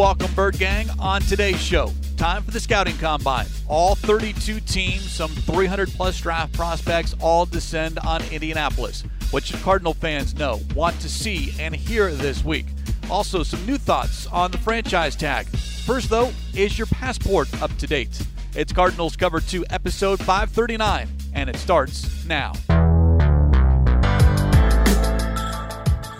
welcome Bird Gang on today's show. Time for the scouting combine. All 32 teams, some 300 plus draft prospects, all descend on Indianapolis. What should Cardinal fans know, want to see, and hear this week? Also, some new thoughts on the franchise tag. First, though, is your passport up to date? It's Cardinals Cover 2, episode 539, and it starts now.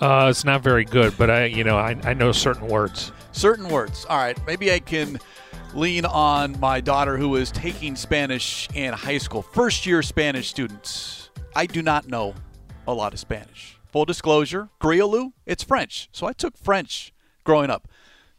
Uh, it's not very good, but I, you know, I, I know certain words. Certain words. All right, maybe I can lean on my daughter who is taking Spanish in high school. First year Spanish students. I do not know a lot of Spanish. Full disclosure, Grialou, it's French. So I took French growing up.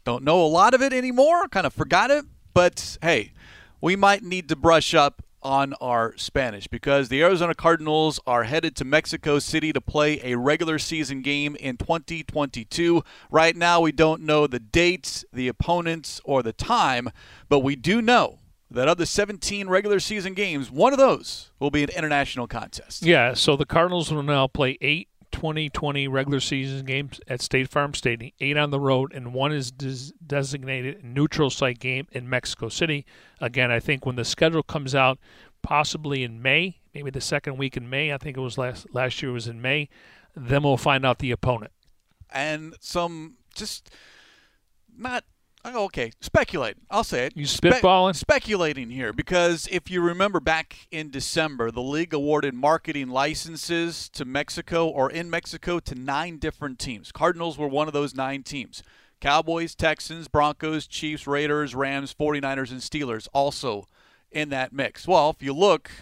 Don't know a lot of it anymore, kind of forgot it, but hey, we might need to brush up on our Spanish because the Arizona Cardinals are headed to Mexico City to play a regular season game in 2022. Right now, we don't know the dates, the opponents, or the time, but we do know that of the 17 regular season games, one of those will be an international contest. Yeah, so the Cardinals will now play eight 2020 regular season games at State Farm Stadium, eight on the road, and one is des- designated neutral site game in Mexico City. Again, I think when the schedule comes out, possibly in May, maybe the second week in May, I think it was last last year was in May, then we'll find out the opponent. And some just not Oh, okay, speculate. I'll say it. You spitballing? Spe- speculating here because if you remember back in December, the league awarded marketing licenses to Mexico or in Mexico to nine different teams. Cardinals were one of those nine teams. Cowboys, Texans, Broncos, Chiefs, Raiders, Rams, 49ers, and Steelers also in that mix. Well, if you look,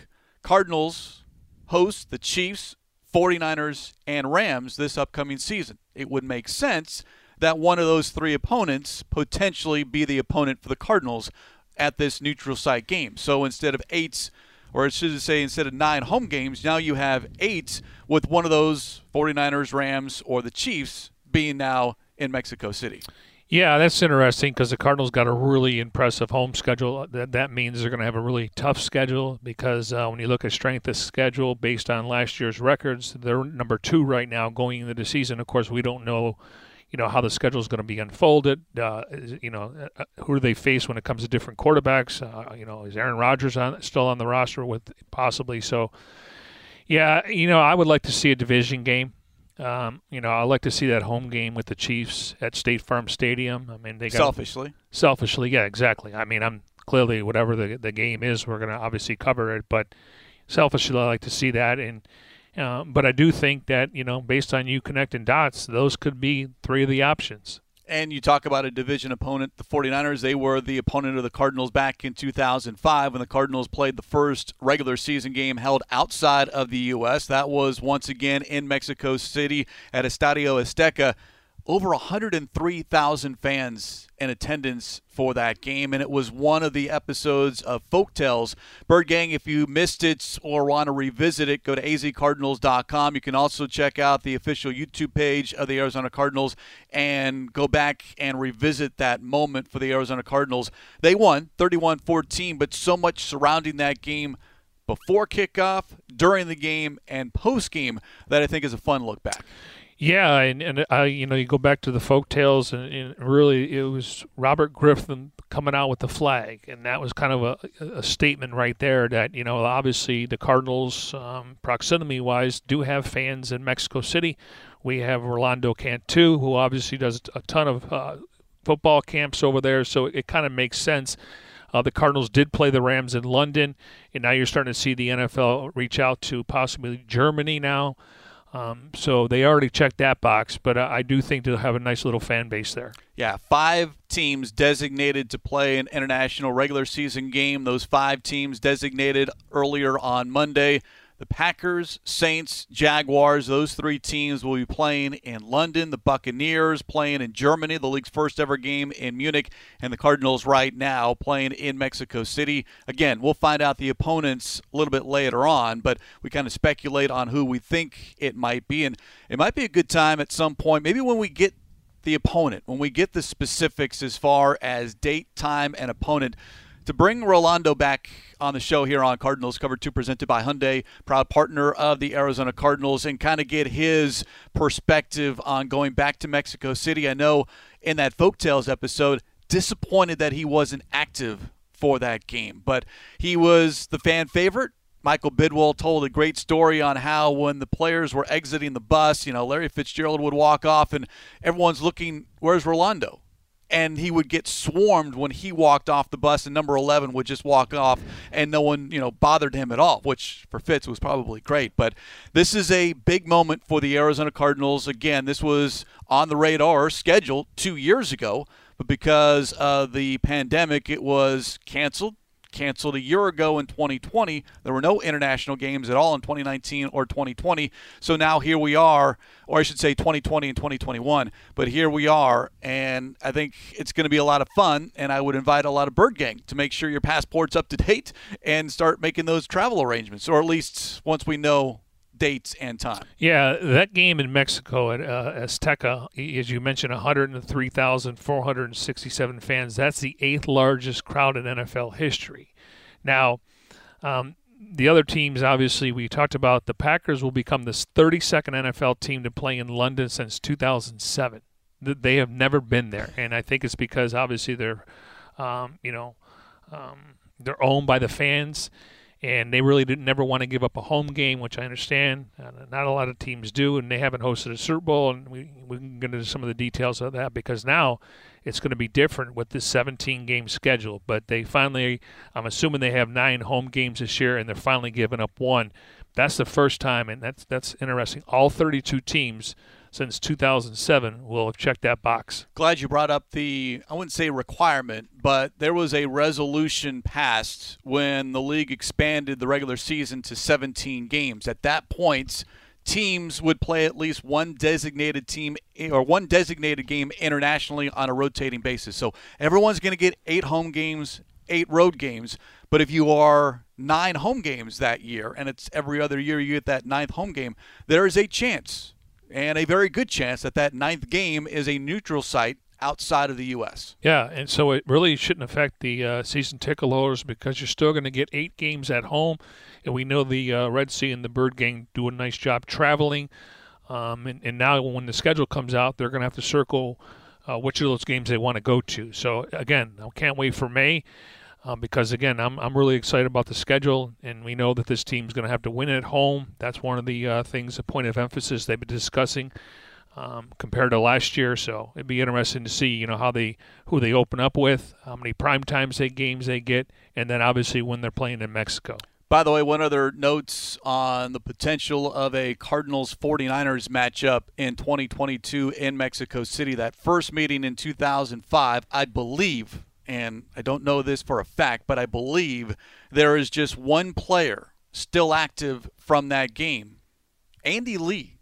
Cardinals host the Chiefs, 49ers, and Rams this upcoming season. It would make sense – that one of those three opponents potentially be the opponent for the Cardinals at this neutral site game. So instead of eight, or I should say instead of nine home games, now you have eight with one of those 49ers, Rams, or the Chiefs being now in Mexico City. Yeah, that's interesting because the Cardinals got a really impressive home schedule. That that means they're going to have a really tough schedule because uh, when you look at strength of schedule based on last year's records, they're number two right now going into the season. Of course, we don't know you know how the schedule is going to be unfolded. Uh, you know, uh, uh, who do they face when it comes to different quarterbacks? Uh, you know, is Aaron Rodgers on, still on the roster with possibly? So, yeah, you know, I would like to see a division game. Um, you know, I like to see that home game with the Chiefs at State Farm Stadium. I mean, they got selfishly, selfishly, yeah, exactly. I mean, I'm clearly whatever the the game is, we're going to obviously cover it, but selfishly, I like to see that and uh, but I do think that, you know, based on you connecting dots, those could be three of the options. And you talk about a division opponent, the 49ers, they were the opponent of the Cardinals back in 2005 when the Cardinals played the first regular season game held outside of the U.S. That was once again in Mexico City at Estadio Azteca over 103,000 fans in attendance for that game, and it was one of the episodes of Folk Tales. Bird Gang, if you missed it or want to revisit it, go to azcardinals.com. You can also check out the official YouTube page of the Arizona Cardinals and go back and revisit that moment for the Arizona Cardinals. They won 31 14, but so much surrounding that game before kickoff, during the game, and post game that I think is a fun look back. Yeah, and and I, you know, you go back to the folk tales, and, and, really, it was Robert Griffin coming out with the flag, and that was kind of a, a statement right there that you know, obviously, the Cardinals, um, proximity-wise, do have fans in Mexico City. We have Rolando Cantu, who obviously does a ton of uh, football camps over there, so it, it kind of makes sense. Uh, the Cardinals did play the Rams in London, and now you're starting to see the NFL reach out to possibly Germany now. Um, so they already checked that box, but I, I do think they'll have a nice little fan base there. Yeah, five teams designated to play an international regular season game. Those five teams designated earlier on Monday. The Packers, Saints, Jaguars, those three teams will be playing in London. The Buccaneers playing in Germany, the league's first ever game in Munich, and the Cardinals right now playing in Mexico City. Again, we'll find out the opponents a little bit later on, but we kind of speculate on who we think it might be. And it might be a good time at some point, maybe when we get the opponent, when we get the specifics as far as date, time, and opponent to bring Rolando back on the show here on Cardinals Cover 2 presented by Hyundai, proud partner of the Arizona Cardinals, and kind of get his perspective on going back to Mexico City. I know in that Folktales episode, disappointed that he wasn't active for that game, but he was the fan favorite. Michael Bidwill told a great story on how when the players were exiting the bus, you know, Larry Fitzgerald would walk off and everyone's looking, where's Rolando? And he would get swarmed when he walked off the bus and number 11 would just walk off and no one you know bothered him at all which for fitz was probably great. But this is a big moment for the arizona cardinals. Again this was on the radar scheduled two years ago but because of the pandemic it was canceled canceled a year ago in 2020. There were no international games at all in 2019 or 2020. So now here we are, or I should say 2020 and 2021. But here we are, and I think it's going to be a lot of fun. And I would invite a lot of Bird Gang to make sure your passport's up to date and start making those travel arrangements, or at least once we know dates and time. Yeah, that game in Mexico at uh, Azteca, as you mentioned, 103,467 fans. That's the eighth largest crowd in NFL history. Now, um, the other teams, obviously, we talked about the Packers will become the 32nd NFL team to play in London since 2007. They have never been there, and I think it's because obviously they're, um, you know, um, they're owned by the fans and they really didn't never want to give up a home game, which I understand. Not a lot of teams do, and they haven't hosted a Super Bowl, and we we can get into some of the details of that because now it's going to be different with this 17 game schedule. But they finally, I'm assuming they have nine home games this year, and they're finally giving up one. That's the first time, and that's that's interesting. All 32 teams since 2007 will check that box. Glad you brought up the, I wouldn't say requirement, but there was a resolution passed when the league expanded the regular season to 17 games. At that point, teams would play at least one designated team or one designated game internationally on a rotating basis. So everyone's going to get eight home games, eight road games. But if you are nine home games that year, and it's every other year you get that ninth home game, there is a chance and a very good chance that that ninth game is a neutral site outside of the U.S. Yeah, and so it really shouldn't affect the uh, season ticket holders because you're still going to get eight games at home, and we know the uh, Red Sea and the Bird Gang do a nice job traveling. Um, and, and, now when the schedule comes out, they're going to have to circle uh, which of those games they want to go to. So again, I can't wait for May um, because again, I'm I'm really excited about the schedule, and we know that this team's going to have to win at home. That's one of the uh, things, a point of emphasis they've been discussing um, compared to last year. So it'd be interesting to see, you know, how they who they open up with, how many prime times they games they get, and then obviously when they're playing in Mexico. By the way, one other notes on the potential of a Cardinals 49ers matchup in 2022 in Mexico City. That first meeting in 2005, I believe, and I don't know this for a fact, but I believe there is just one player still active from that game. Andy Lee,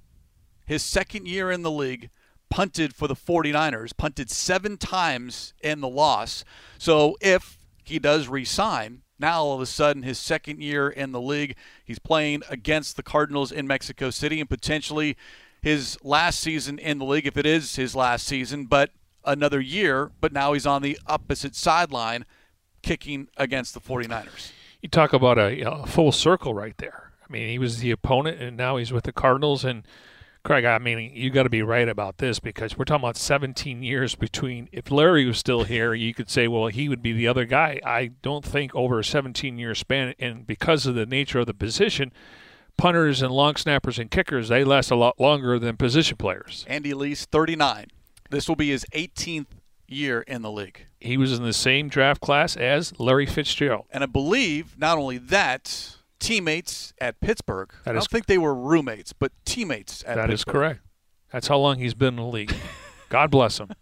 his second year in the league, punted for the 49ers, punted seven times in the loss. So if he does resign, now all of a sudden his second year in the league, he's playing against the Cardinals in Mexico City and potentially his last season in the league, if it is his last season. But another year, but now he's on the opposite sideline kicking against the 49ers. You talk about a, a, full circle right there. I mean, he was the opponent, and now he's with the Cardinals. And Craig, I mean, you got to be right about this because we're talking about 17 years between. If Larry was still here, you could say, well, he would be the other guy. I don't think over a 17 year span, and because of the nature of the position, punters and long snappers and kickers, they last a lot longer than position players. Andy Lee's 39. This will be his 18th year in the league. He was in the same draft class as Larry Fitzgerald. And I believe not only that, teammates at Pittsburgh. That I don't think they were roommates, but teammates at That Pittsburgh. is correct. That's how long he's been in the league. God bless him.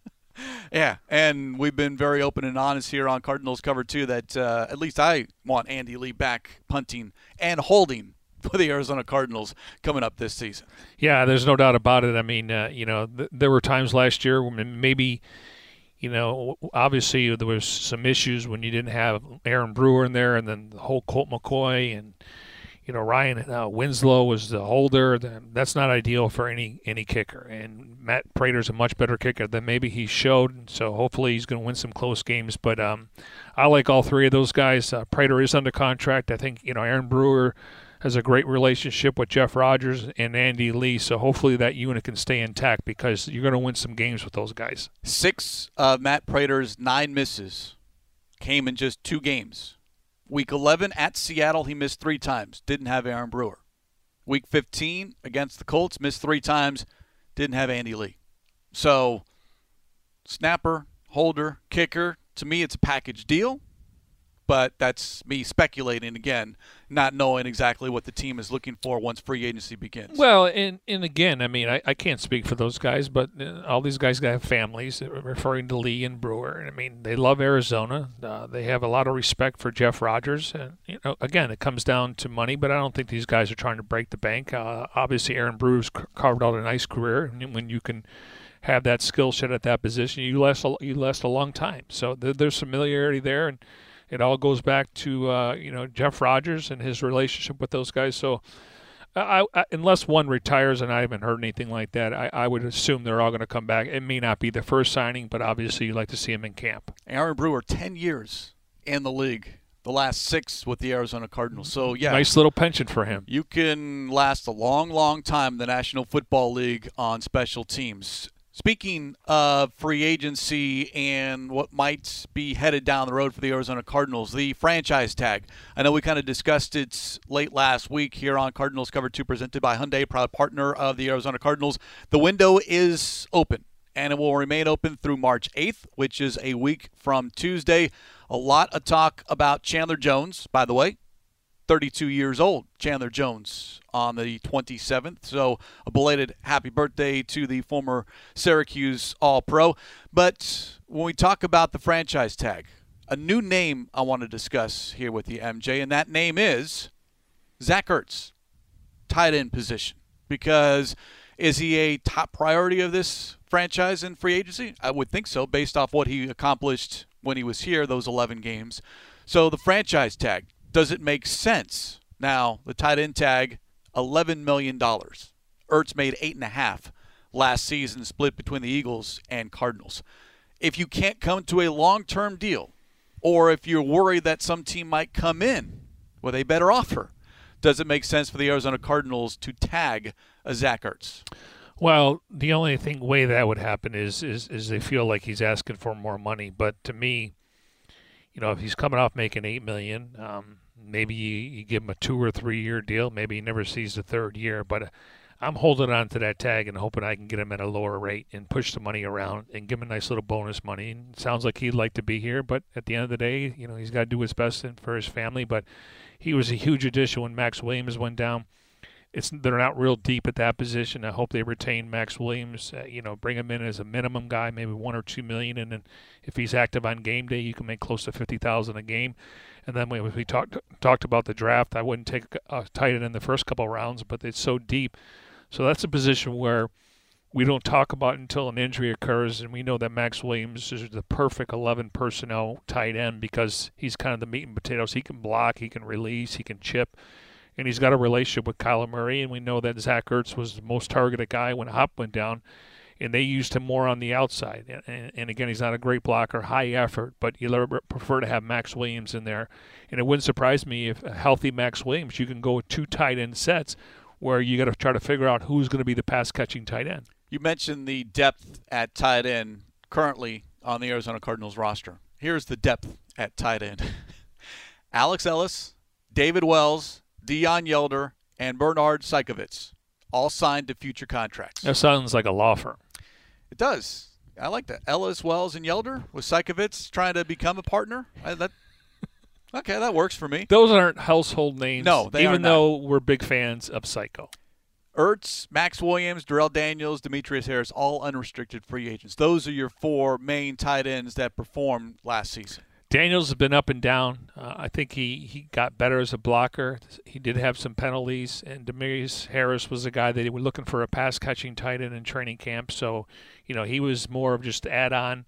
Yeah, and we've been very open and honest here on Cardinals Cover 2 that uh, at least I want Andy Lee back punting and holding for the Arizona Cardinals coming up this season. Yeah, there's no doubt about it. I mean, uh, you know, th- there were times last year when maybe, you know, obviously there was some issues when you didn't have Aaron Brewer in there, and then the whole Colt McCoy and you know Ryan uh, Winslow was the holder. That's not ideal for any any kicker. And Matt Prater's a much better kicker than maybe he showed. So hopefully he's going to win some close games. But um, I like all three of those guys. Uh, Prater is under contract. I think you know Aaron Brewer has a great relationship with Jeff Rodgers and Andy Lee. So hopefully that unit can stay intact because you're going to win some games with those guys. Six of Matt Prater's nine misses came in just two games. Week 11 at Seattle, he missed three times. Didn't have Aaron Brewer. Week 15 against the Colts, missed three times. Didn't have Andy Lee. So, snapper, holder, kicker, to me, it's a package deal but that's me speculating again, not knowing exactly what the team is looking for once free agency begins. Well, and and again, I mean, I, I can't speak for those guys, but uh, all these guys have families. Uh, referring to Lee and Brewer, I mean, they love Arizona. Uh, they have a lot of respect for Jeff Rodgers, and you know, again, it comes down to money. But I don't think these guys are trying to break the bank. Uh, obviously, Aaron Brewer's carved out a nice career, when you can have that skill set at that position, you last a, you last a long time. So there's familiarity there, and it all goes back to uh, you know Jeff Rodgers and his relationship with those guys. So. I, I, unless one retires, and I haven't heard anything like that, I, I would assume they're all going to come back. It may not be the first signing, but obviously you'd like to see him in camp. Aaron Brewer, 10 years in the league, the last six with the Arizona Cardinals. So, yeah. Nice little pension for him. You can last a long, long time in the National Football League on special teams. Speaking of free agency and what might be headed down the road for the Arizona Cardinals, the franchise tag. I know we kind of discussed it late last week here on Cardinals Cover 2, presented by Hyundai, proud partner of the Arizona Cardinals. The window is open, and it will remain open through March 8th, which is a week from Tuesday. A lot of talk about Chandler Jones, by the way, 32 years old, Chandler Jones, on the 27th. So a belated happy birthday to the former Syracuse All Pro. But when we talk about the franchise tag, a new name I want to discuss here with you, MJ, and that name is Zach Ertz, tight end position. Because is he a top priority of this franchise in free agency? I would think so, based off what he accomplished when he was here, those 11 games. So the franchise tag, does it make sense? Now, the tight end tag, $11 million. Ertz made eight and a half last season, split between the Eagles and Cardinals. If you can't come to a long term deal, or if you're worried that some team might come in with a better offer, does it make sense for the Arizona Cardinals to tag a Zach Ertz? Well, the only thing way that would happen is, is is they feel like he's asking for more money. But to me, you know, if he's coming off making eight million, um, maybe you, you give him a two or three year deal. Maybe he never sees the third year. But uh, I'm holding on to that tag and hoping I can get him at a lower rate and push the money around and give him a nice little bonus money. And it sounds like he'd like to be here, but at the end of the day, you know, he's got to do his best for his family. But he was a huge addition when Maxx Williams went down. It's they're not real deep at that position. I hope they retain Maxx Williams. Uh, you know, bring him in as a minimum guy, maybe one or two million, and then if he's active on game day, you can make close to fifty thousand a game. And then when we talked talked about the draft, I wouldn't take a tight end in the first couple rounds, but it's so deep. So that's a position where we don't talk about until an injury occurs, and we know that Maxx Williams is the perfect 11 personnel tight end because he's kind of the meat and potatoes. He can block, he can release, he can chip, and he's got a relationship with Kyler Murray. And we know that Zach Ertz was the most targeted guy when Hop went down and they used him more on the outside. And, and, again, he's not a great blocker, high effort, but you prefer to have Maxx Williams in there. And it wouldn't surprise me if a healthy Maxx Williams, you can go with two tight end sets where you got to try to figure out who's going to be the pass catching tight end. You mentioned the depth at tight end currently on the Arizona Cardinals roster. Here's the depth at tight end Alex Ellis, David Wells, Deon Yelder, and Bernhard Seikovits all signed to future contracts. That sounds like a law firm. It does. I like that. Ellis, Wells, and Yelder with Seikovits trying to become a partner. I, that okay, that works for me. Those aren't household names. No, they even though we're big fans of Psycho. Ertz, Maxx Williams, Darrell Daniels, Demetrius Harris, all unrestricted free agents. Those are your four main tight ends that performed last season. Daniels has been up and down. Uh, I think he, he got better as a blocker. He did have some penalties, and Demarius Harris was a guy that they were looking for a pass catching tight end in training camp. So, you know, he was more of just add on.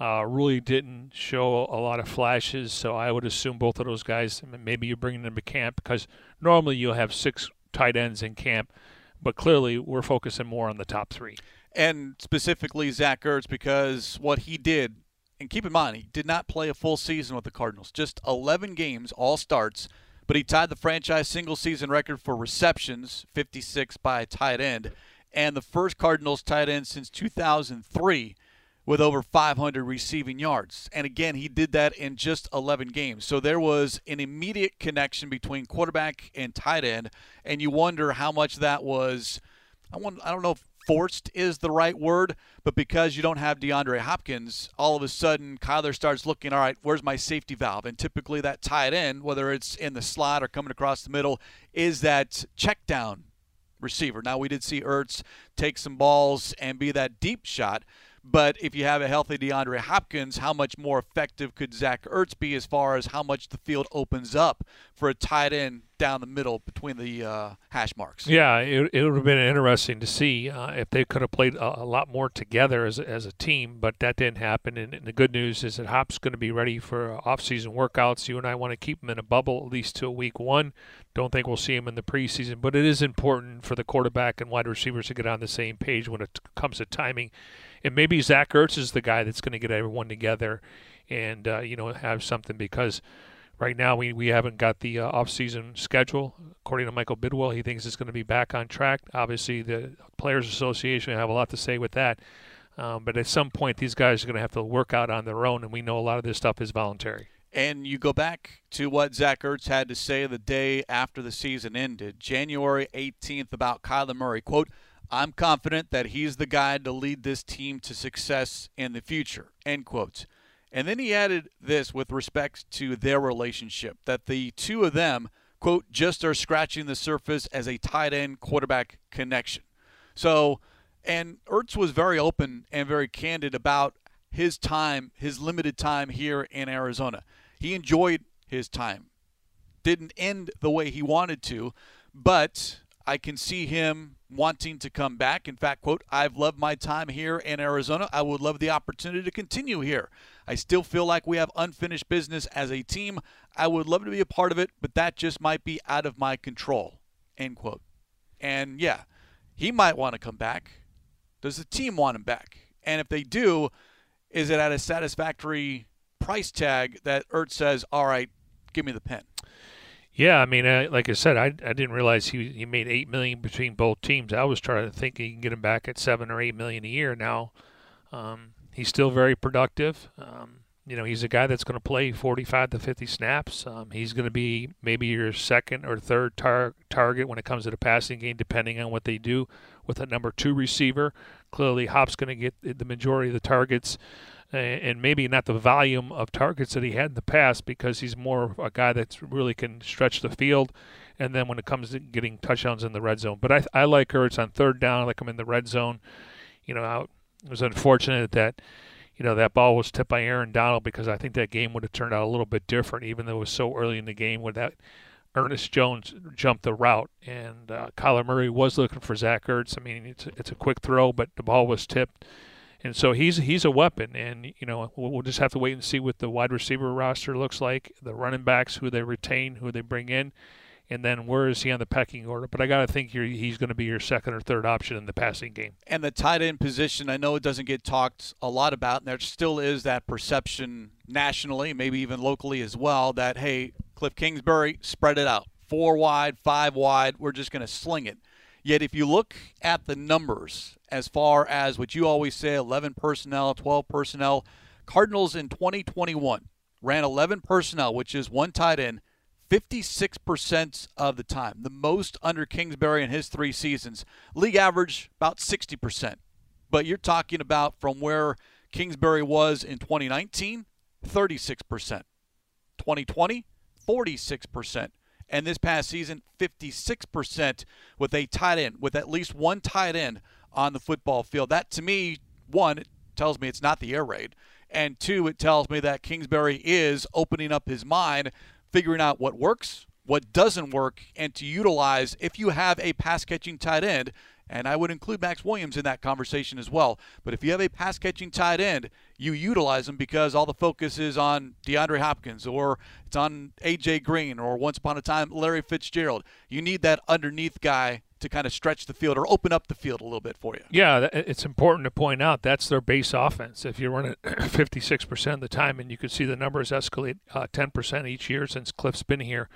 Uh, really didn't show a lot of flashes. So I would assume both of those guys, maybe you're bringing them to camp because normally you'll have six tight ends in camp, but clearly we're focusing more on the top three. And specifically Zach Ertz because what he did and keep in mind, he did not play a full season with the Cardinals, just 11 games, all starts, but he tied the franchise single season record for receptions, 56 by a tight end, and the first Cardinals tight end since 2003 with over 500 receiving yards. And again, he did that in just 11 games. So there was an immediate connection between quarterback and tight end, and you wonder how much that was. I want I don't know if forced is the right word, but because you don't have DeAndre Hopkins, all of a sudden Kyler starts looking, all right, where's my safety valve? And typically that tight end, whether it's in the slot or coming across the middle, is that check down receiver. Now we did see Ertz take some balls and be that deep shot, but if you have a healthy DeAndre Hopkins, how much more effective could Zach Ertz be as far as how much the field opens up for a tight end down the middle between the uh, hash marks? Yeah, it, it would have been interesting to see uh, if they could have played a, a, lot more together as, as a team, but that didn't happen. And, and the good news is that Hop's going to be ready for off-season workouts. You and I want to keep him in a bubble at least till week one. Don't think we'll see him in the preseason, but it is important for the quarterback and wide receivers to get on the same page when it comes to timing and maybe Zach Ertz is the guy that's going to get everyone together and uh, you know have something because right now we, we haven't got the uh, offseason schedule. According to Michael Bidwill he thinks it's going to be back on track. Obviously, the Players Association have a lot to say with that. Um, but at some point, these guys are going to have to work out on their own, and we know a lot of this stuff is voluntary. And you go back to what Zach Ertz had to say the day after the season ended, January 18th, about Kyler Murray. Quote, I'm confident that he's the guy to lead this team to success in the future. End quotes. And then he added this with respect to their relationship that the two of them, quote, just are scratching the surface as a tight end quarterback connection. So, and Ertz was very open and very candid about his time, his limited time here in Arizona. He enjoyed his time. Didn't end the way he wanted to, but I can see him wanting to come back. In fact, quote, I've loved my time here in Arizona. I would love the opportunity to continue here. I still feel like we have unfinished business as a team. I would love to be a part of it, but that just might be out of my control. End quote. And yeah, he might want to come back. Does the team want him back? And if they do, is it at a satisfactory price tag that Ertz says, all right, give me the pen? Yeah, I mean, like I said, I, I didn't realize he he made eight million between both teams. I was trying to think he can get him back at seven or eight million a year. Now, um, he's still very productive. Um, you know, he's a guy that's going to play 45 to 50 snaps. Um, he's going to be maybe your second or third tar- target when it comes to the passing game, depending on what they do with a number two receiver. Clearly, Hop's going to get the majority of the targets and maybe not the volume of targets that he had in the past because he's more a guy that really can stretch the field. And then when it comes to getting touchdowns in the red zone, but I, I like Ertz on third down. I like him in the red zone. You know, it was unfortunate that you know that ball was tipped by Aaron Donald because I think that game would have turned out a little bit different, even though it was so early in the game where that Ernest Jones jumped the route and uh, Kyler Murray was looking for Zach Ertz. I mean, it's it's a quick throw, but the ball was tipped and so he's he's a weapon, and you know we'll, we'll just have to wait and see what the wide receiver roster looks like, the running backs, who they retain, who they bring in, and then where is he on the pecking order? But I got to think he's going to be your second or third option in the passing game. And the tight end position, I know it doesn't get talked a lot about, and there still is that perception nationally, maybe even locally as well, that hey, Kliff Kingsbury, spread it out, four wide, five wide, we're just going to sling it. Yet, if you look at the numbers, as far as what you always say 11 personnel, 12 personnel, Cardinals in 2021 ran 11 personnel, which is one tight end, 56% of the time, the most under Kingsbury in his three seasons. League average, about 60%. But you're talking about from where Kingsbury was in 2019, 36%. 2020, 46% and this past season 56% with a tight end with at least one tight end on the football field that to me one tells me it's not the air raid And two, it tells me that Kingsbury is opening up his mind, figuring out what works, what doesn't work, and to utilize if you have a pass catching tight end. And I would include Maxx Williams in that conversation as well. But if you have a pass catching tight end, you utilize them because all the focus is on DeAndre Hopkins or it's on AJ Green or once upon a time Larry Fitzgerald. You need that underneath guy to kind of stretch the field or open up the field a little bit for you. Yeah, it's important to point out that's their base offense. If you run it 56% of the time, and you can see the numbers escalate uh, 10% each year since Kliff's been here.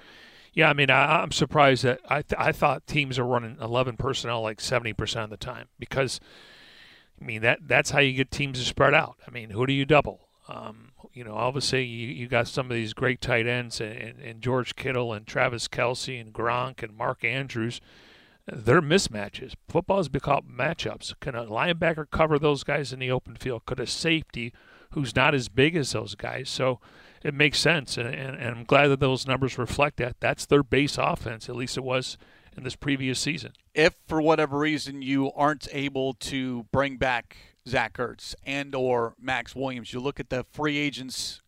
Yeah, I mean, I, am surprised that I, th- I thought teams are running 11 personnel like 70% of the time because, I mean, that that's how you get teams to spread out. I mean, who do you double? Um, you know, obviously you, you got some of these great tight ends and, and, and George Kittle and Travis Kelce and Gronk and Mark Andrews – they're mismatches. Football's become matchups. Can a linebacker cover those guys in the open field? Could a safety, who's not as big as those guys? So it makes sense, and, and, and I'm glad that those numbers reflect that. That's their base offense, at least it was in this previous season. If for whatever reason you aren't able to bring back Zach Ertz and or Maxx Williams, you look at the free agents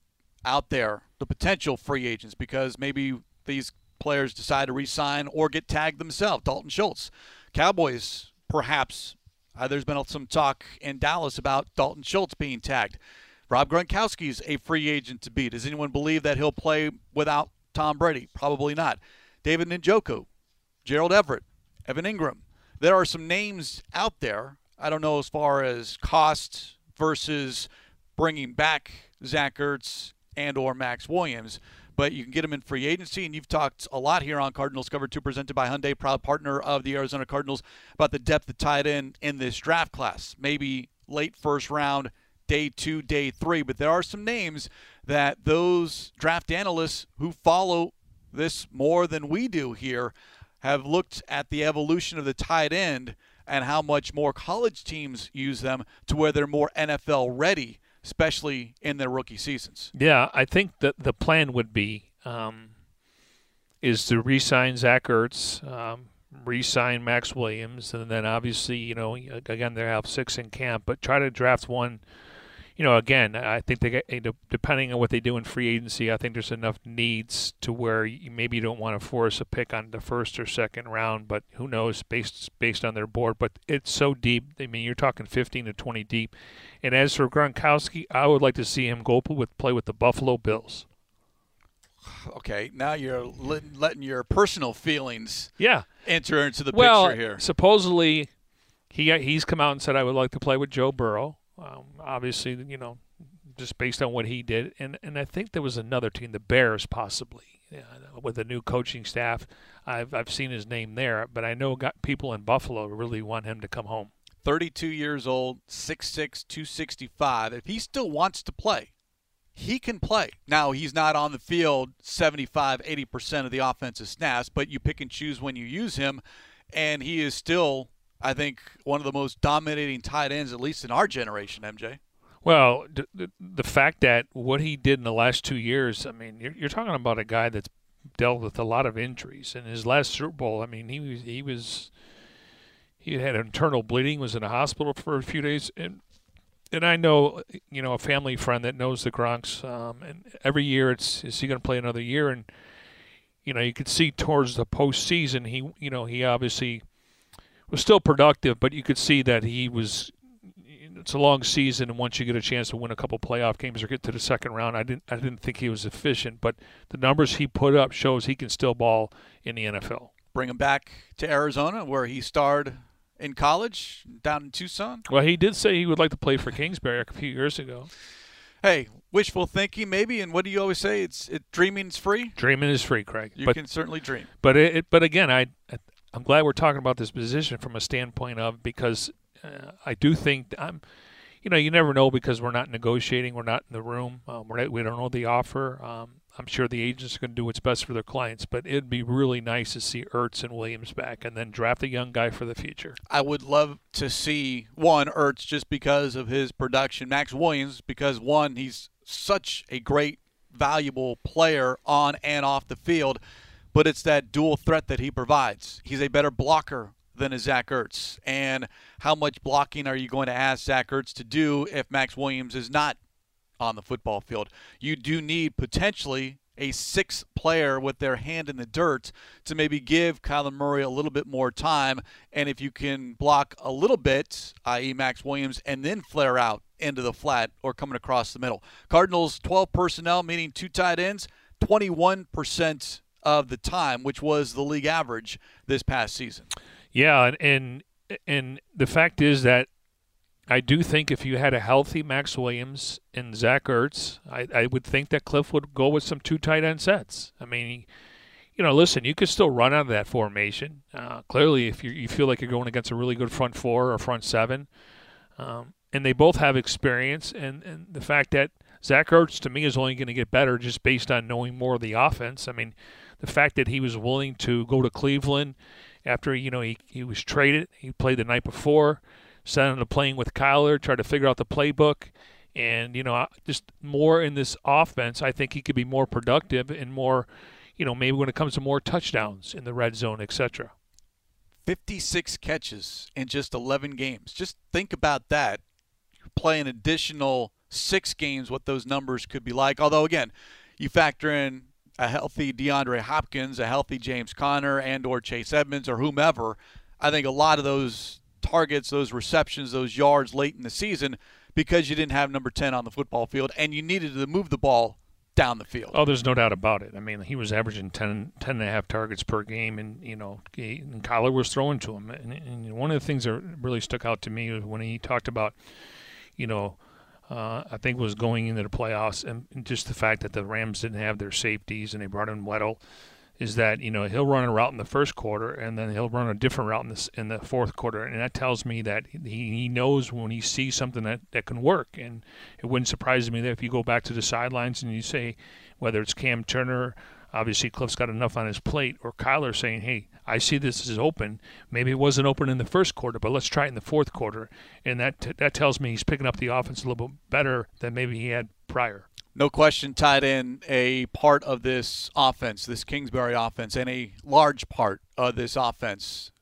out there, the potential free agents, because maybe these players decide to resign or get tagged themselves. Dalton Schultz, Cowboys, perhaps. Uh, there's been some talk in Dallas about Dalton Schultz being tagged. Rob Gronkowski's a free agent to be. Does anyone believe that he'll play without Tom Brady? Probably not. David Njoku, Gerald Everett, Evan Engram. There are some names out there. I don't know as far as cost versus bringing back Zach Ertz and or Maxx Williams but you can get them in free agency. And you've talked a lot here on Cardinals Cover 2, presented by Hyundai, proud partner of the Arizona Cardinals, about the depth of tight end in this draft class. Maybe late first round, day two, day three. But there are some names that those draft analysts who follow this more than we do here have looked at the evolution of the tight end and how much more college teams use them to where they're more NFL ready especially in their rookie seasons. Yeah, I think that the plan would be um, is to re-sign Zach Ertz, um, re-sign Maxx Williams, and then obviously, you know, again they have six in camp, but try to draft one – you know, again, I think they get, eh, depending on what they do in free agency, I think there's enough needs to where you maybe you don't want to force a pick on the first or second round, but who knows based based on their board. But it's so deep. I mean, you're talking 15 to 20 deep. And as for Gronkowski, I would like to see him go with play with the Buffalo Bills. Okay, now you're letting your personal feelings yeah enter into the well, picture here. Supposedly, he he's come out and said I would like to play with Joe Burrow. Um, obviously, you know, just based on what he did, and and I think there was another team, the Bears, possibly, yeah, with a new coaching staff. I've I've seen his name there, but I know got people in Buffalo really want him to come home. 32 years old, 6'6", 265. If he still wants to play, he can play. Now, he's not on the field 75, 80% of the offensive snaps, but you pick and choose when you use him, and he is still I think one of the most dominating tight ends, at least in our generation, MJ. Well, the, the fact that what he did in the last two years, I mean, you're, you're talking about a guy that's dealt with a lot of injuries. In his last Super Bowl, I mean, he was he was he had internal bleeding, was in a hospital for a few days, and and I know you know a family friend that knows the Gronks, um, and every year it's is he going to play another year? And you know, you could see towards the postseason, he you know he obviously was still productive, but you could see that he was. It's a long season, and once you get a chance to win a couple playoff games or get to the second round, I didn't. I didn't think he was efficient, but the numbers he put up shows he can still ball in the NFL. Bring him back to Arizona, where he starred in college down in Tucson. Well, he did say he would like to play for Kingsbury a few years ago. Hey, wishful thinking maybe, and what do you always say? It's it dreaming's free. Dreaming is free, Craig. You but, can certainly dream. But it, it, but again, I I'm glad we're talking about this position from a standpoint of because uh, I do think I'm, you know, you never know because we're not negotiating, we're not in the room, um, we're not, we don't know the offer. Um, I'm sure the agents are going to do what's best for their clients, but it'd be really nice to see Ertz and Williams back and then draft a young guy for the future. I would love to see one Ertz just because of his production, Maxx Williams because one he's such a great valuable player on and off the field but it's that dual threat that he provides. He's a better blocker than a Zach Ertz. And how much blocking are you going to ask Zach Ertz to do if Maxx Williams is not on the football field. You do need potentially a six player with their hand in the dirt to maybe give Kyler Murray a little bit more time. And if you can block a little bit, i.e., Maxx Williams, and then flare out into the flat or coming across the middle. Cardinals 12 personnel, meaning two tight ends, 21% of the time, which was the league average this past season. Yeah, and and, and the fact is that I do think if you had a healthy Maxx Williams and Zach Ertz, I, I would think that Kliff would go with some two tight end sets. I mean, you know, listen, you could still run out of that formation. Uh, clearly, if you, you feel like you're going against a really good front four or front seven, um, and they both have experience, and, and the fact that Zach Ertz to me is only going to get better just based on knowing more of the offense. I mean, the fact that he was willing to go to Cleveland after you know he, he was traded, he played the night before sat on into playing with Kyler, tried to figure out the playbook. And, you know, just more in this offense, I think he could be more productive and more, you know, maybe when it comes to more touchdowns in the red zone, etc. 56 catches in just 11 games. Just think about that. Play an additional six games, what those numbers could be like. Although, again, you factor in a healthy DeAndre Hopkins, a healthy James Conner, and or Chase Edmonds or whomever. I think a lot of those targets, those receptions, those yards late in the season because you didn't have number 10 on the football field and you needed to move the ball down the field. Oh, there's no doubt about it. I mean, he was averaging 10, 10 and a half targets per game, and, you know, and Kyler was throwing to him. And, and, one of the things that really stuck out to me was when he talked about, you know, uh, I think was going into the playoffs and just the fact that the Rams didn't have their safeties and they brought in Weddle is that you know he'll run a route in the first quarter and then he'll run a different route in the in the fourth quarter, and that tells me that he, he knows when he sees something that that can work. And it wouldn't surprise me that if you go back to the sidelines and you say whether it's Cam Turner, obviously Kliff's got enough on his plate, or Kyler saying, "Hey, I see this is open. Maybe it wasn't open in the first quarter, but let's try it in the fourth quarter." And that that tells me he's picking up the offense a little bit better than maybe he had prior no question tied in a part of this offense, this Kingsbury offense, and a large part of this offense.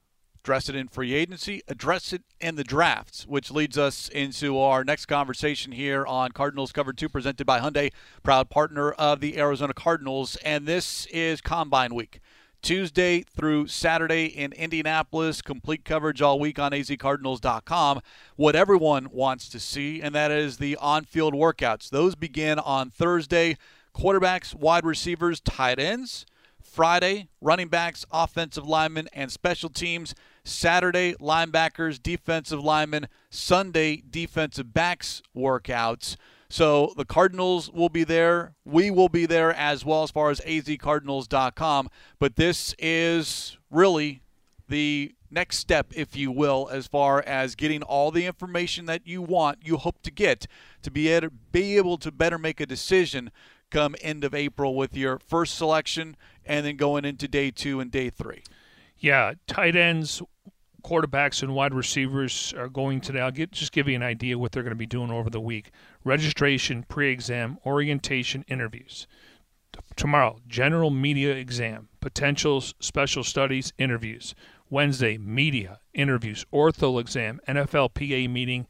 Address it in free agency, address it in the drafts, which leads us into our next conversation here on Cardinals Cover 2, presented by Hyundai, proud partner of the Arizona Cardinals. And this is Combine Week. Tuesday through Saturday in Indianapolis. Complete coverage all week on azcardinals.com. What everyone wants to see, and that is the on field workouts. Those begin on Thursday. Quarterbacks, wide receivers, tight ends. Friday, running backs, offensive linemen, and special teams. Saturday, linebackers, defensive linemen. Sunday, defensive backs workouts. So the Cardinals will be there. We will be there as well as far as azcardinals.com. But this is really the next step, if you will, as far as getting all the information that you want, you hope to get to be able, be able to better make a decision come end of April with your first selection and then going into day two and day three. Yeah, tight ends quarterbacks and wide receivers are going today. I'll get, just give you an idea what they're going to be doing over the week. Registration, pre-exam, orientation, interviews. Tomorrow, general media exam, potentials, special studies, interviews. Wednesday, media, interviews, ortho exam, NFL PA meeting.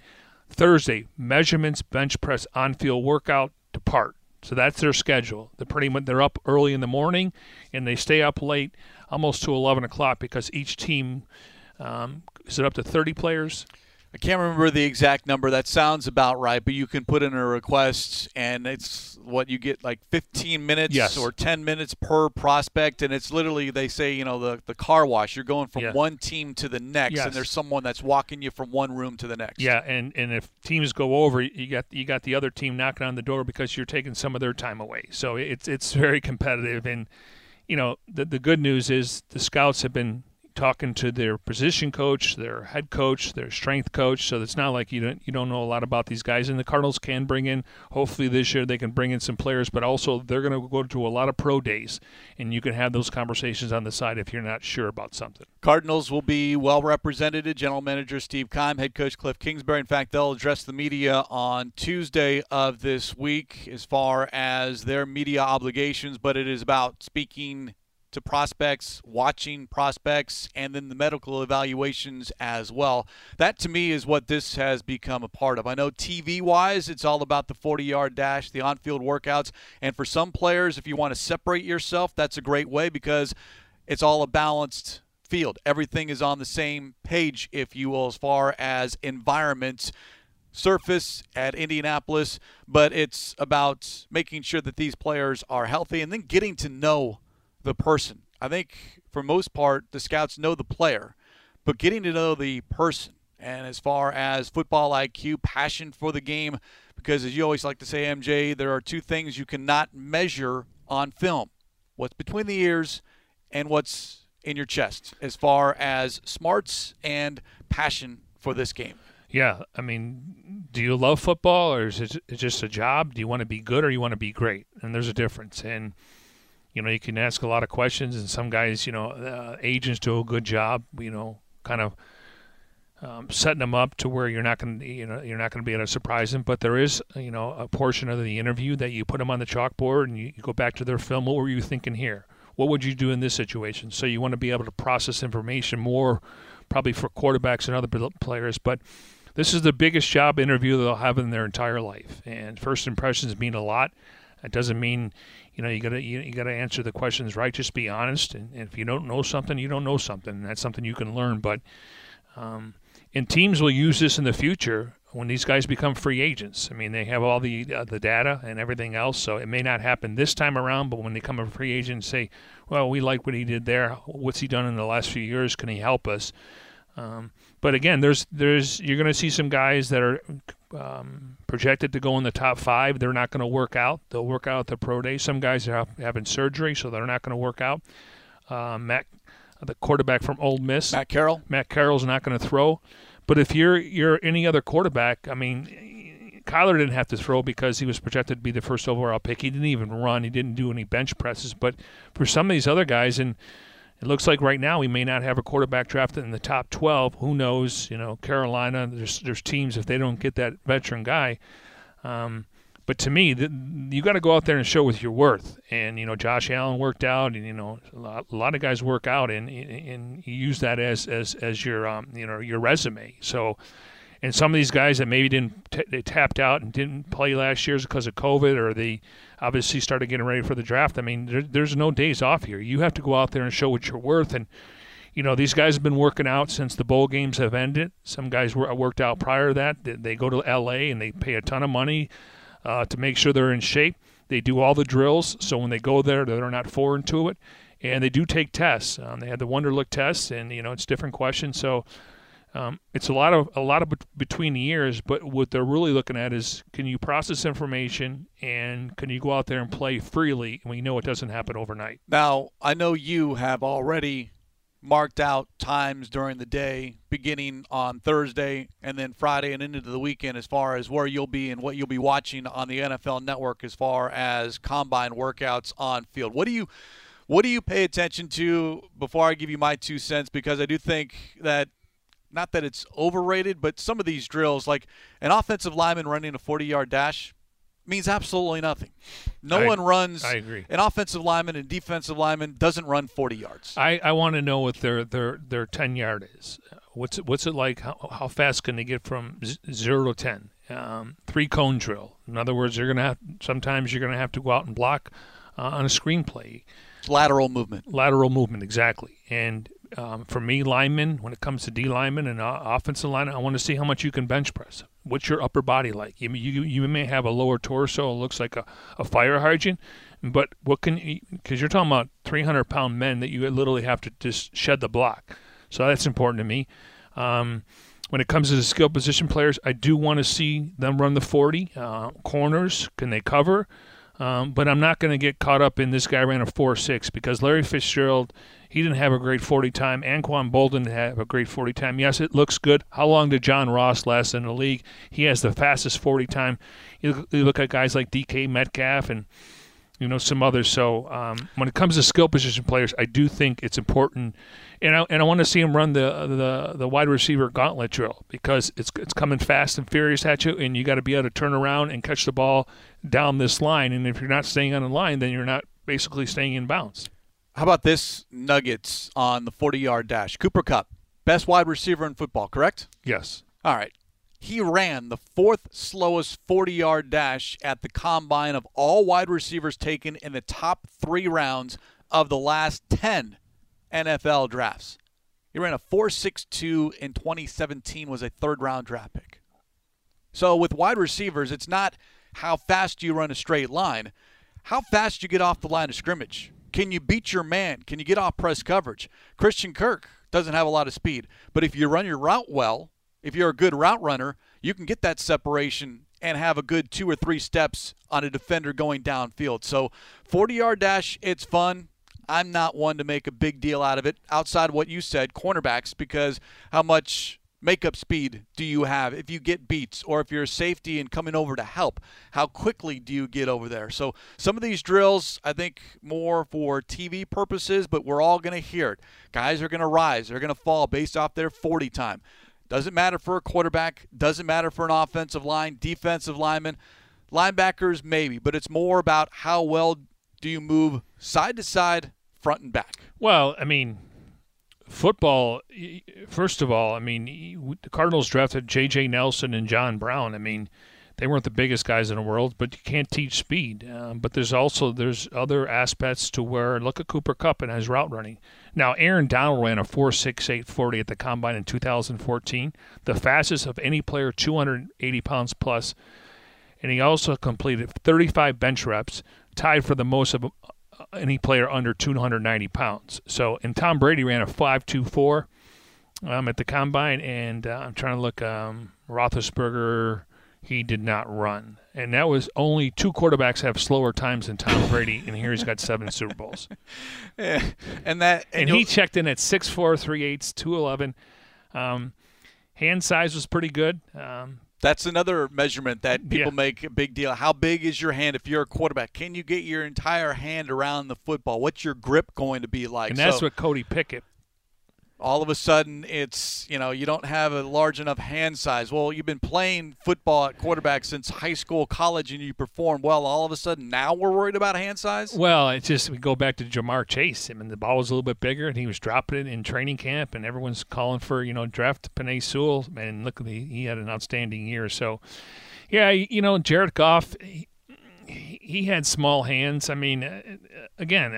Thursday, measurements, bench press, on-field workout, depart. So that's their schedule. They're pretty they're up early in the morning, and they stay up late, almost to 11 o'clock, because each team um, is it up to 30 players? I can't remember the exact number. That sounds about right, but you can put in a request, and it's what you get like 15 minutes yes. or 10 minutes per prospect, and it's literally they say you know the the car wash. You're going from yeah. one team to the next, yes. and there's someone that's walking you from one room to the next. Yeah, and and if teams go over, you got you got the other team knocking on the door because you're taking some of their time away. So it's it's very competitive, and you know the the good news is the scouts have been talking to their position coach, their head coach, their strength coach. So it's not like you don't you don't know a lot about these guys. And the Cardinals can bring in. Hopefully this year they can bring in some players, but also they're going to go to a lot of pro days, and you can have those conversations on the side if you're not sure about something. Cardinals will be well represented. General Manager Steve Keim, head coach Kliff Kingsbury. In fact, they'll address the media on Tuesday of this week as far as their media obligations, but it is about speaking to prospects, watching prospects, and then the medical evaluations as well. That to me is what this has become a part of. I know TV wise, it's all about the 40 yard dash, the on field workouts. And for some players, if you want to separate yourself, that's a great way because it's all a balanced field. Everything is on the same page, if you will, as far as environments surface at Indianapolis, but it's about making sure that these players are healthy and then getting to know the person. I think for most part, the scouts know the player, but getting to know the person. And as far as football IQ, passion for the game, because as you always like to say, MJ, there are two things you cannot measure on film what's between the ears and what's in your chest, as far as smarts and passion for this game. Yeah, I mean, do you love football or is it just a job? Do you want to be good or you want to be great? And there's a difference. And you know, you can ask a lot of questions, and some guys, you know, uh, agents do a good job, you know, kind of um, setting them up to where you're not going to, you know, you're not going to be able to surprise them. But there is, you know, a portion of the interview that you put them on the chalkboard and you, you go back to their film. What were you thinking here? What would you do in this situation? So you want to be able to process information more, probably for quarterbacks and other players, but this is the biggest job interview they'll have in their entire life. And first impressions mean a lot. It doesn't mean, you know, you gotta you, you gotta answer the questions right. Just be honest. And, and, if you don't know something, you don't know something. That's something you can learn. But um, and teams will use this in the future when these guys become free agents. I mean, they have all the uh, the data and everything else, so it may not happen this time around. But when they come a free agent and say, "Well, we like what he did there. What's he done in the last few years? Can he help us?" Um, but again, there's there's you're going to see some guys that are um, projected to go in the top five. They're not going to work out. They'll work out at the pro day. Some guys are having surgery, so they're not going to work out. Uh, Matt, the quarterback from Ole Miss, Matt Corral. Matt Corral's not going to throw. But if you're you're any other quarterback, I mean, Kyler didn't have to throw because he was projected to be the first overall pick. He didn't even run. He didn't do any bench presses. But for some of these other guys, and it looks like right now we may not have a quarterback drafted in the top 12. Who knows? You know, Carolina. There's there's teams if they don't get that veteran guy. Um, but to me, the, you got to go out there and show with your worth. And you know, Josh Allen worked out, and you know, a lot, a lot of guys work out, and and use that as as as your um, you know your resume. So, and some of these guys that maybe didn't t- they tapped out and didn't play last year because of COVID, or they obviously started getting ready for the draft. I mean, there, there's no days off here. You have to go out there and show what you're worth and you know, these guys have been working out since the bowl games have ended. Some guys were worked out prior to that. They go to L.A. and they pay a ton of money uh, to make sure they're in shape. They do all the drills, so when they go there, they're not foreign to it. And they do take tests. Um, they had the Wonderlic test, and you know it's different questions. So um, it's a lot of a lot of between the years. But what they're really looking at is can you process information and can you go out there and play freely? And we know it doesn't happen overnight. Now I know you have already marked out times during the day, beginning on Thursday and then Friday and into the weekend, as far as where you'll be and what you'll be watching on the NFL Network, as far as combine workouts on field. What do you what do you pay attention to before I give you my two cents? Because I do think that not that it's overrated, but some of these drills, like an offensive lineman running a 40 yard dash, means absolutely nothing. No I, one runs. I agree. An offensive lineman and defensive lineman doesn't run 40 yards. I, I want to know what their their their 10 yard is. What's it, what's it like? How, how fast can they get from zero to 10? Um, three cone drill. In other words, you're gonna have sometimes you're gonna have to go out and block uh, on a screenplay. Lateral movement. Lateral movement, exactly. And um, for me, linemen, when it comes to D linemen and uh, offensive line, I want to see how much you can bench press. What's your upper body like? You, you, you may have a lower torso, it looks like a, a fire hydrant, but what can you, because you're talking about 300 pound men that you literally have to just shed the block. So that's important to me. Um, when it comes to the skill position players, I do want to see them run the 40. Uh, corners, can they cover? Um, but I'm not going to get caught up in this guy ran a 4 6 because Larry Fitzgerald he didn't have a great 40 time. Anquan Boldin didn't have a great 40 time. Yes, it looks good. How long did John Ross last in the league? He has the fastest 40 time. You look, at guys like DK Metcalf and you know some others. So um, when it comes to skill position players, I do think it's important, and I and I want to see him run the the the wide receiver gauntlet drill because it's it's coming fast and furious at you, and you got to be able to turn around and catch the ball down this line. And if you're not staying on the line, then you're not basically staying in bounds. How about this Nuggets on the 40 yard dash? Cooper Kupp, best wide receiver in football, correct? Yes. All right. He ran the fourth slowest 40 yard dash at the combine of all wide receivers taken in the top three rounds of the last 10 NFL drafts. He ran a 4.62 in 2017, was a third round draft pick. So with wide receivers, it's not how fast you run a straight line, how fast you get off the line of scrimmage. Can you beat your man? Can you get off press coverage? Christian Kirk doesn't have a lot of speed, but if you run your route well, if you're a good route runner, you can get that separation and have a good two or three steps on a defender going downfield. So 40 yard dash, it's fun. I'm not one to make a big deal out of it outside what you said, cornerbacks, because how much makeup speed do you have? If you get beats or if you're a safety and coming over to help how quickly do you get over there? So some of these drills i think more for tv purposes but we're all going to hear it. Guys are going to rise they're going to fall based off their 40 time. Doesn't matter for a quarterback doesn't matter for an offensive line defensive lineman linebackers maybe but it's more about how well do you move side to side front and back. Well, I mean, football. First of all, I mean, the Cardinals drafted J.J. Nelson and John Brown. I mean, they weren't the biggest guys in the world, but you can't teach speed. Um, but there's also there's other aspects to where look at Cooper Kupp and his route running. Now, Aaron Donald ran a 4.68 40 at the combine in 2014, the fastest of any player, 280 pounds plus, and he also completed 35 bench reps, tied for the most of any player under 290 pounds. So, and Tom Brady ran a 5.24 um, at the combine, and uh, I'm trying to look. Um, Roethlisberger, he did not run, and that was only two quarterbacks have slower times than Tom Brady, and here he's got seven Super Bowls. Yeah, and that And you'll- he checked in at 6'4", 3 eighths, 211. Um, hand size was pretty good. Um, That's another measurement that people Yeah. make a big deal. How big is your hand if you're a quarterback? Can you get your entire hand around the football? What's your grip going to be like? and that's So what Cody Pickett. All of a sudden it's, you know, you don't have a large enough hand size. Well, you've been playing football at quarterback since high school, college, and you perform well. All of a sudden now we're worried about hand size? Well, it's just we go back to Ja'Marr Chase. I mean, the ball was a little bit bigger, and he was dropping it in training camp, and everyone's calling for you know draft Penei Sewell, and look, he, he had an outstanding year. So, yeah, you know, Jared Goff. He had small hands. I mean, uh, again,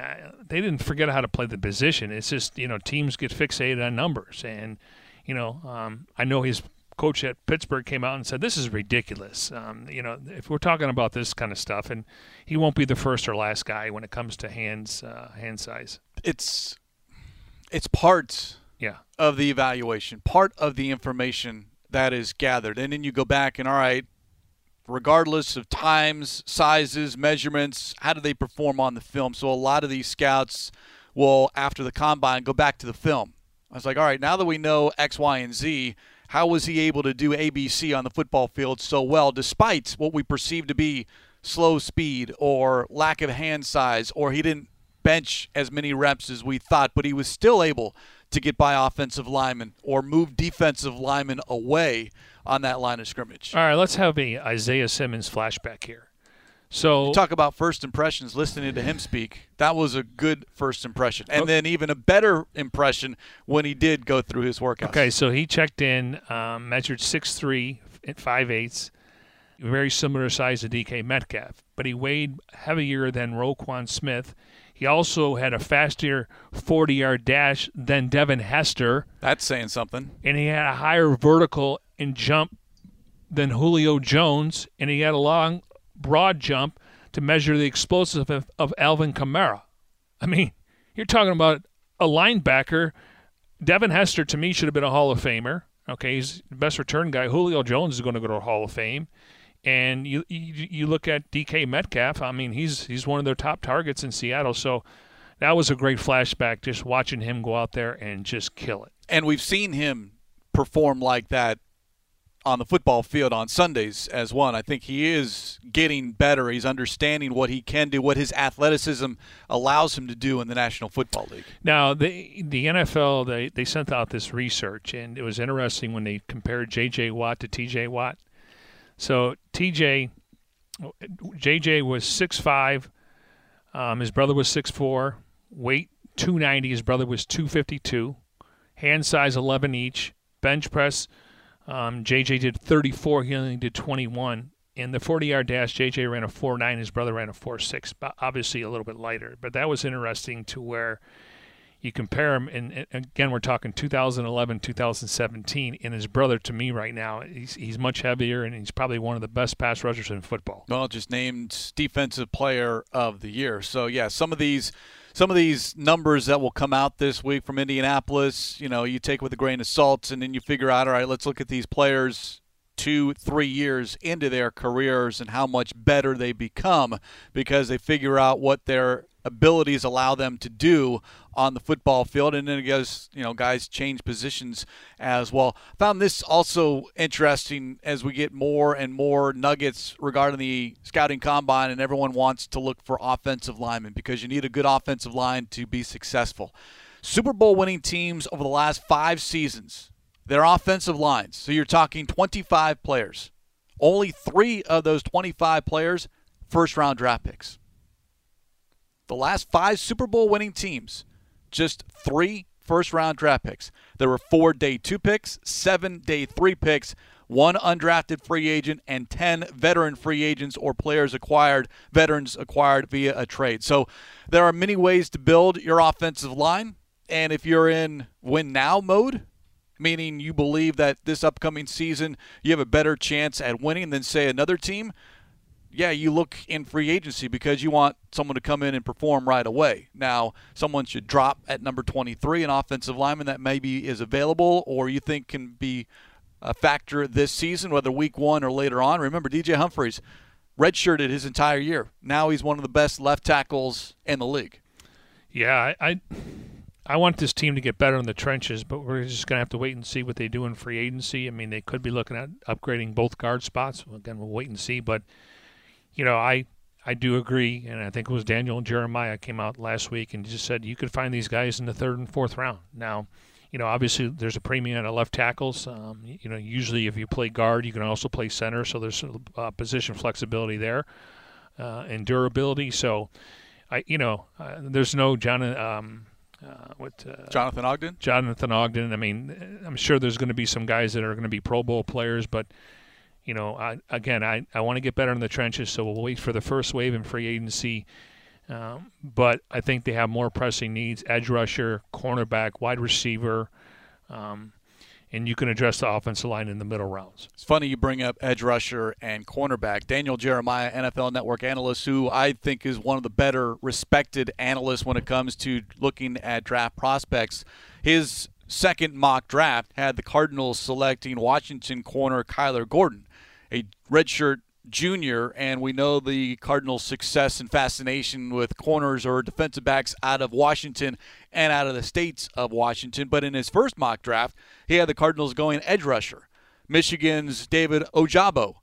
they didn't forget how to play the position. It's just you know teams get fixated on numbers, and you know um, I know his coach at Pittsburgh came out and said this is ridiculous. Um, you know, if we're talking about this kind of stuff, and he won't be the first or last guy when it comes to hands uh, hand size. It's it's part Yeah, of the evaluation, part of the information that is gathered. And then you go back and, all right, regardless of times, sizes, measurements, how do they perform on the film? So a lot of these scouts will, after the combine, go back to the film. I was like, all right, now that we know X, Y, and Z, how was he able to do ABC on the football field so well, despite what we perceive to be slow speed or lack of hand size, or he didn't bench as many reps as we thought, but he was still able to get by offensive linemen or move defensive linemen away on that line of scrimmage. All right, let's have a Isaiah Simmons flashback here. So Talk about first impressions, listening to him speak. That was a good first impression. And Okay. then even a better impression when he did go through his workouts. Okay, so he checked in, um, measured 6'3", at 5 eighths, very similar size to DK Metcalf, but he weighed heavier than Roquan Smith. He also had a faster 40-yard dash than Devin Hester, That's saying something. and he had a higher vertical and jump than Julio Jones, and he had a long, broad jump to measure the explosive of, of Alvin Kamara. I mean, you're talking about a linebacker. Devin Hester, to me, should have been a Hall of Famer. Okay, he's the best return guy. Julio Jones is going to go to a Hall of Fame. And you, you you look at DK Metcalf. I mean, he's he's one of their top targets in Seattle. So that was a great flashback, just watching him go out there and just kill it. And we've seen him perform like that on the football field on Sundays as one. I think he is getting better. He's understanding what he can do, what his athleticism allows him to do in the National Football League. Now the the NFL they, they sent out this research and it was interesting when they compared J.J. Watt to T.J. Watt. So T.J. J.J. was six five, um, his brother was six four, weight 290. His brother was 252. Hand size 11 each. Bench press, um, JJ did 34. He only did 21. In the 40 yard dash, JJ ran a 4.9. His brother ran a 4.6, obviously a little bit lighter. But that was interesting to where you compare him, and, again, we're talking 2011, 2017, and his brother to me right now, he's, he's much heavier, and he's probably one of the best pass rushers in football. Well, just named defensive player of the year. So yeah, some of these some of these numbers that will come out this week from Indianapolis, you know, you take with a grain of salt, and then you figure out, all right, let's look at these players two, three years into their careers and how much better they become because they figure out what their abilities allow them to do on the football field. And then guys, you know, guys change positions as well. Found this also interesting as we get more and more nuggets regarding the scouting combine, and everyone wants to look for offensive linemen because you need a good offensive line to be successful. Super Bowl winning teams over the last five seasons, their offensive lines. So you're talking 25 players. Only three of those 25 players, first round draft picks. The last five Super Bowl winning teams, just three first round draft picks. There were four day two picks, seven day three picks, one undrafted free agent, and 10 veteran free agents or players acquired, veterans acquired via a trade. So there are many ways to build your offensive line. And if you're in win now mode, meaning you believe that this upcoming season you have a better chance at winning than, say, another team, yeah, you look in free agency because you want someone to come in and perform right away. Now, someone should drop at number 23, an offensive lineman that maybe is available or you think can be a factor this season, whether week one or later on. Remember, DJ Humphries redshirted his entire year. Now he's one of the best left tackles in the league. Yeah, I, I, I want this team to get better in the trenches, but we're just going to have to wait and see what they do in free agency. I mean, they could be looking at upgrading both guard spots. Again, we'll wait and see, but – you know, I I do agree, and I think it was Daniel and Jeremiah came out last week and just said you could find these guys in the third and fourth round. Now, you know, obviously there's a premium at left tackles. Um, you know, usually if you play guard, you can also play center, so there's uh, position flexibility there uh, and durability. So, I you know, uh, there's no John. Um, uh, what, uh, Jonathan Ogden. Jonathan Ogden. I mean, I'm sure there's going to be some guys that are going to be Pro Bowl players, but you know, I, again, I, I want to get better in the trenches, so we'll wait for the first wave in free agency. Um, but I think they have more pressing needs: edge rusher, cornerback, wide receiver, um, and you can address the offensive line in the middle rounds. It's funny you bring up edge rusher and cornerback. Daniel Jeremiah, NFL Network analyst, who I think is one of the better respected analysts when it comes to looking at draft prospects. His second mock draft had the Cardinals selecting Washington corner Kyler Gordon a redshirt junior, and we know the Cardinals' success and fascination with corners or defensive backs out of Washington and out of the states of Washington. But in his first mock draft, he had the Cardinals going edge rusher. Michigan's David Ojabo,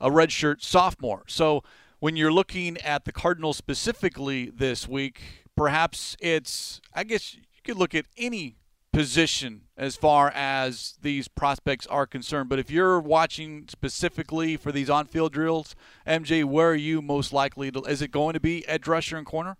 a redshirt sophomore. So when you're looking at the Cardinals specifically this week, perhaps it's, I guess you could look at any position as far as these prospects are concerned. But if you're watching specifically for these on-field drills, MJ, where are you most likely to? Is it going to be edge rusher and corner?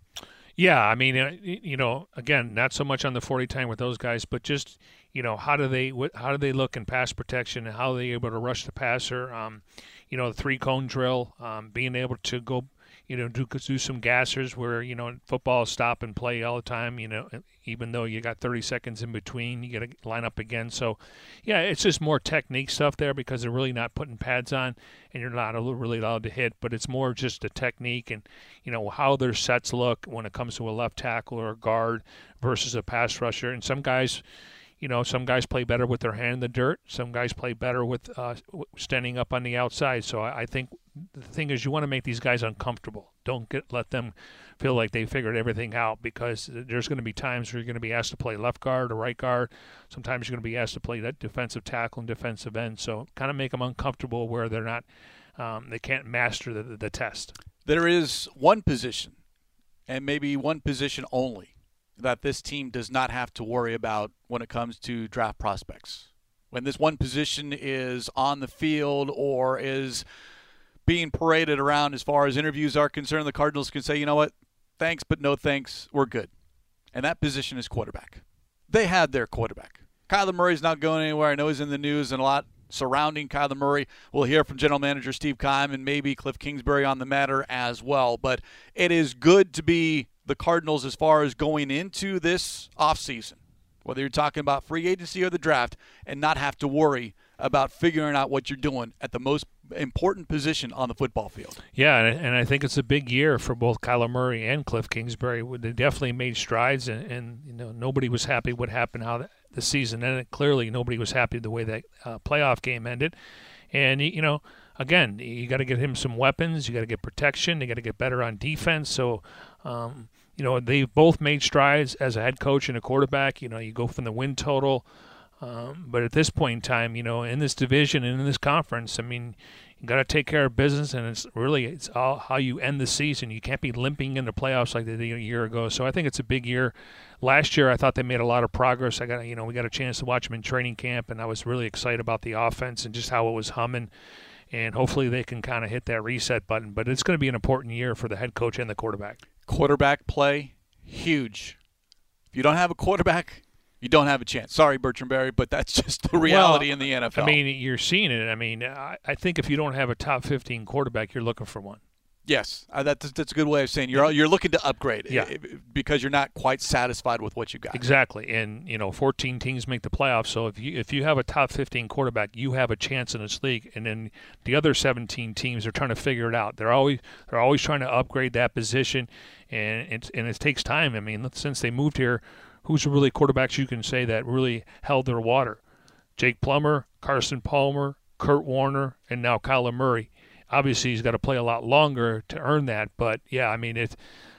Yeah, I mean, uh, you know, again, not so much on the 40 time with those guys, but just you know, how do they how do they look in pass protection and how are they able to rush the passer? Um, you know, the three cone drill, um, being able to go you know, do, do some gassers where, you know, football stop and play all the time, you know, even though you got 30 seconds in between, you got to line up again. So, yeah, it's just more technique stuff there because they're really not putting pads on and you're not really allowed to hit, but it's more just a technique and, you know, how their sets look when it comes to a left tackle or a guard versus a pass rusher. And some guys, you know, some guys play better with their hand in the dirt. Some guys play better with uh, standing up on the outside. So I, I think the thing is, you want to make these guys uncomfortable. Don't get let them feel like they figured everything out because there's going to be times where you're going to be asked to play left guard or right guard. Sometimes you're going to be asked to play that defensive tackle and defensive end. So kind of make them uncomfortable where they're not, um, they can't master the, the test. There is one position, and maybe one position only that this team does not have to worry about when it comes to draft prospects. When this one position is on the field or is being paraded around as far as interviews are concerned, the Cardinals can say, you know what, thanks, but no thanks, we're good. and that position is quarterback. They had their quarterback. Kyler Murray's not going anywhere. I know he's in the news and a lot surrounding Kyler Murray. We'll hear from General Manager Steve Keim and maybe Kliff Kingsbury on the matter as well. But it is good to be the Cardinals as far as going into this offseason, whether you're talking about free agency or the draft, and not have to worry about figuring out what you're doing at the most important position on the football field. Yeah, and, I think it's a big year for both Kyler Murray and Kliff Kingsbury. They definitely made strides, and, and you know nobody was happy what happened how the season ended. Clearly, nobody was happy the way that uh, playoff game ended, and you know. Again, you got to get him some weapons. You got to get protection. You got to get better on defense. So, um, you know, they've both made strides as a head coach and a quarterback. You know, you go from the win total um, but at this point in time, you know, in this division and in this conference, I mean, you got to take care of business, and it's really it's all how you end the season. You can't be limping into playoffs like they did a year ago. So I think it's a big year. Last year, I thought they made a lot of progress. I got you know we got a chance to watch them in training camp, and I was really excited about the offense and just how it was humming. And hopefully they can kind of hit that reset button. But it's going to be an important year for the head coach and the quarterback. Quarterback play huge. If you don't have a quarterback, you don't have a chance. Sorry, Bertrand Berry, but that's just the reality well, in the NFL. I mean, you're seeing it. I mean, I, I think if you don't have a top 15 quarterback, you're looking for one. Yes, uh, that's that's a good way of saying you're you're looking to upgrade. Yeah. because you're not quite satisfied with what you got. Exactly, and you know, 14 teams make the playoffs. So if you if you have a top 15 quarterback, you have a chance in this league. And then the other 17 teams are trying to figure it out. They're always they're always trying to upgrade that position, and it and it takes time. I mean, since they moved here who's really quarterbacks you can say that really held their water? Jake Plummer, Carson Palmer, Kurt Warner, and now Kyler Murray. Obviously, he's got to play a lot longer to earn that, but yeah, I mean, it.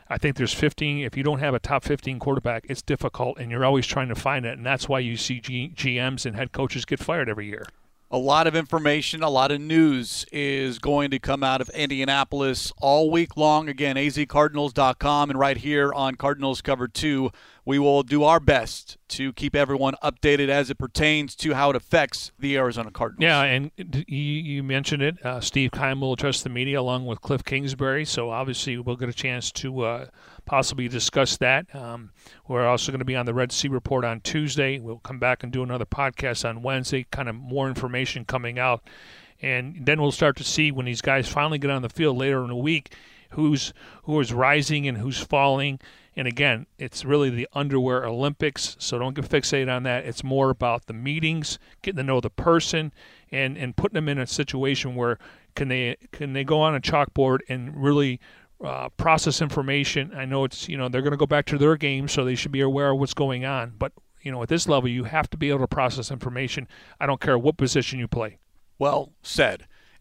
I think there's 15. If you don't have a top 15 quarterback, it's difficult, and you're always trying to find it, and that's why you see G- GMs and head coaches get fired every year a lot of information, a lot of news is going to come out of Indianapolis all week long. Again, azcardinals.com and right here on Cardinals Cover 2, we will do our best to keep everyone updated as it pertains to how it affects the Arizona Cardinals. Yeah, and you, mentioned it. Uh, Steve Keim will address the media along with Kliff Kingsbury, so obviously we'll get a chance to uh, possibly discuss that. Um, we're also going to be on the Red Sea Report on Tuesday. We'll come back and do another podcast on Wednesday, kind of more information coming out. And then we'll start to see when these guys finally get on the field later in the week who's who is rising and who's falling. And again, it's really the underwear Olympics, so don't get fixated on that. It's more about the meetings, getting to know the person, and and putting them in a situation where can they can they go on a chalkboard and really uh, process information. I know it's you know they're going to go back to their game, so they should be aware of what's going on. But you know at this level, you have to be able to process information. I don't care what position you play. Well said.